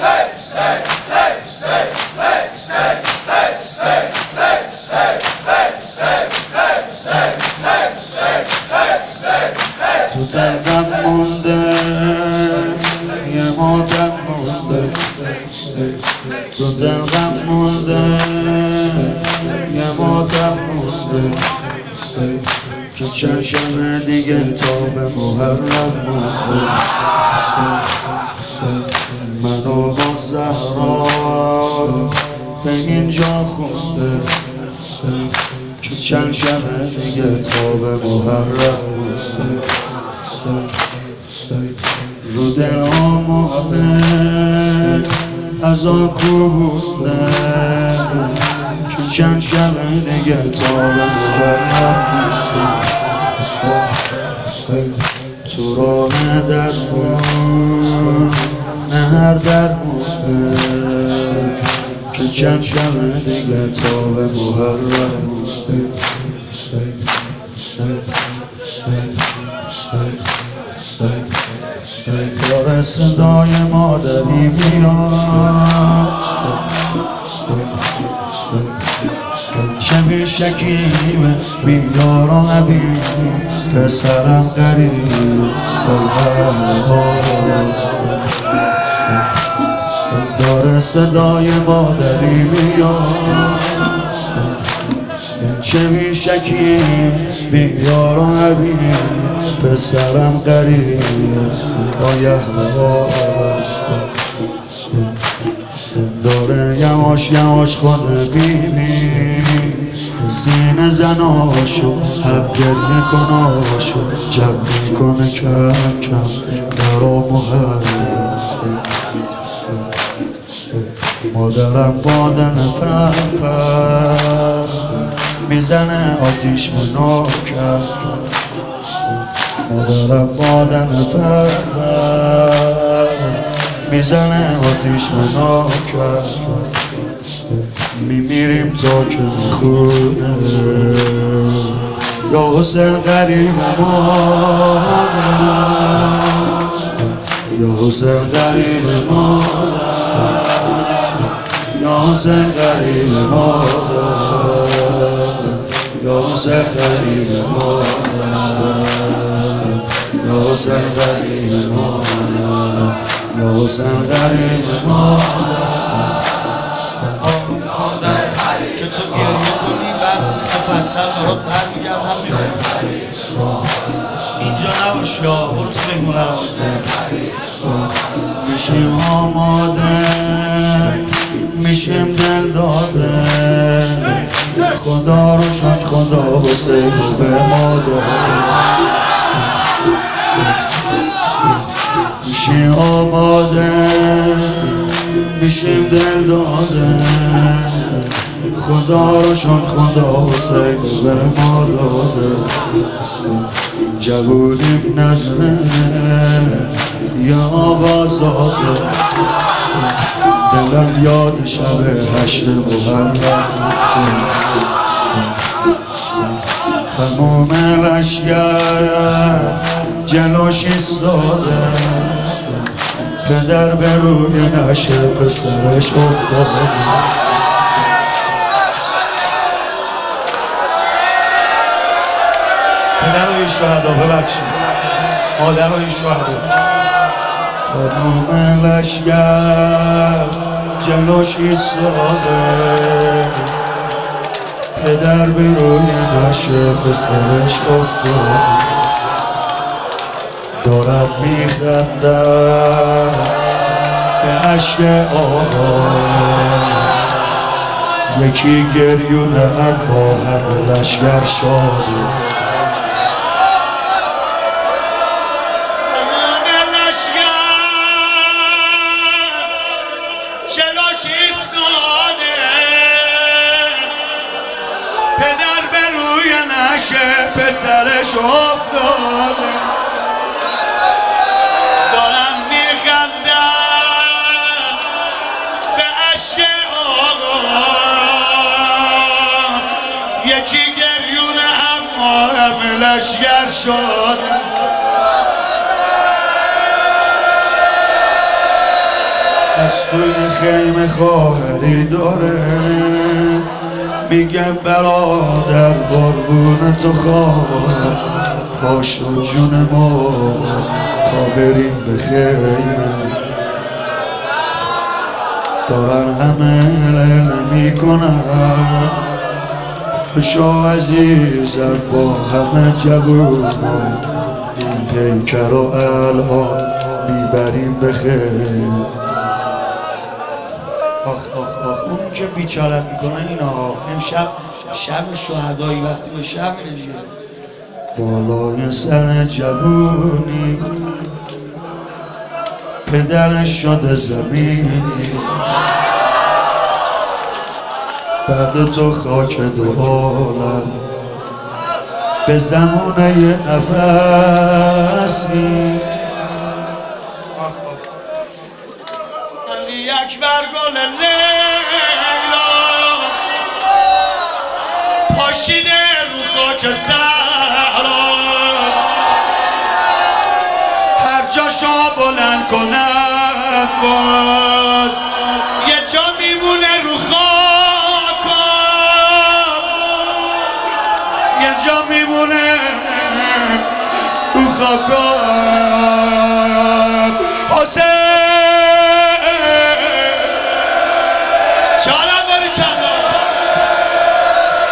تو دلم مونده یه ماتم مونده. تو دلم مونده یه ماتم مونده. که چند شب دیگه تا به محرم مونده. منو با زهرا به اینجا خونده. که چند شب دیگه تا به محرم رو دل آماده. از آکو بوده که چند شب دیگه تا به محرم تو راه در نه هر در که چند شب دیگه تا به محرم. داره صدای مادری میاد. چه بی شکیمه بیدار و حبیب پسرم قریب. داره صدای مادری میاد. چه بی شکیم بیار و حبیب پسرم قریب آیه داره یواش یواش خود بیبی سینه زناشو حب گریه کناشو جب می‌کنه کم کم درا محرم مادرم بادن پر پر می‌زنه آتیش مناکر. مادرم بادن پر پر می‌زنه آتیش مناکر. میمیریم تا که خونه یا حسین غریب مادر یا حسین غریب مادر یا حسین غریب مادر یا حسین غریب مادر یا حسین غریب مادر یا حسین غریب مادر که تو گریه کنی بعد مفصل برات خر میگردم. می‌خونم اینجا نباش یا برو تو بگونه رو میشیم آماده. میشیم دل داده خدا رو شد خدا حسین رو به ما داده میشیم آماده میشیم دل داده خدا رو شد خدا حسین رو به ما داده جوونیم نظره یا آواز داده. دلم یاد شب هشت محرم تمام لشگر جلوش ایستاده. پدر به روی نشه پسرش افتاده. پدر و این شهدا ببخشید. مادر و این شهدا. تمام لشگر جلوش ایستاده پدر به روی نشه پسرش افتاده دارد میخنده به عشق آقا یکی گریونه اما همه لشگر شاده جلوش ایستاده. پدر به روی نشه پسرش افتاده. دارم میخندم به عشق آقا. یکی گریونه اما همه لشگر شد از توی خیمه خواهری داره. میگه برادر قربون تو خواهر. پاشو جون ما تا بریم به خیمه. دارن همه لله می‌کنن. پاشو عزیزم با همه جوون این پیکر رو الان می‌بریم به خیر آخ آخ آخ اون که بیچارت می‌کنه اینا. امشب شب شهدایی وقتی به شب دیگه بالای سر جوونی. پدرش شده زمینی. بعد تو خاک دو به زمونه نفسی علی اکبر گل لیلا. پاشیده رو خاک سهرا هر جاشا بلند کنم باز. یه جا میمونه رو خاکم. یه جا میمونه رو خاکم. حسین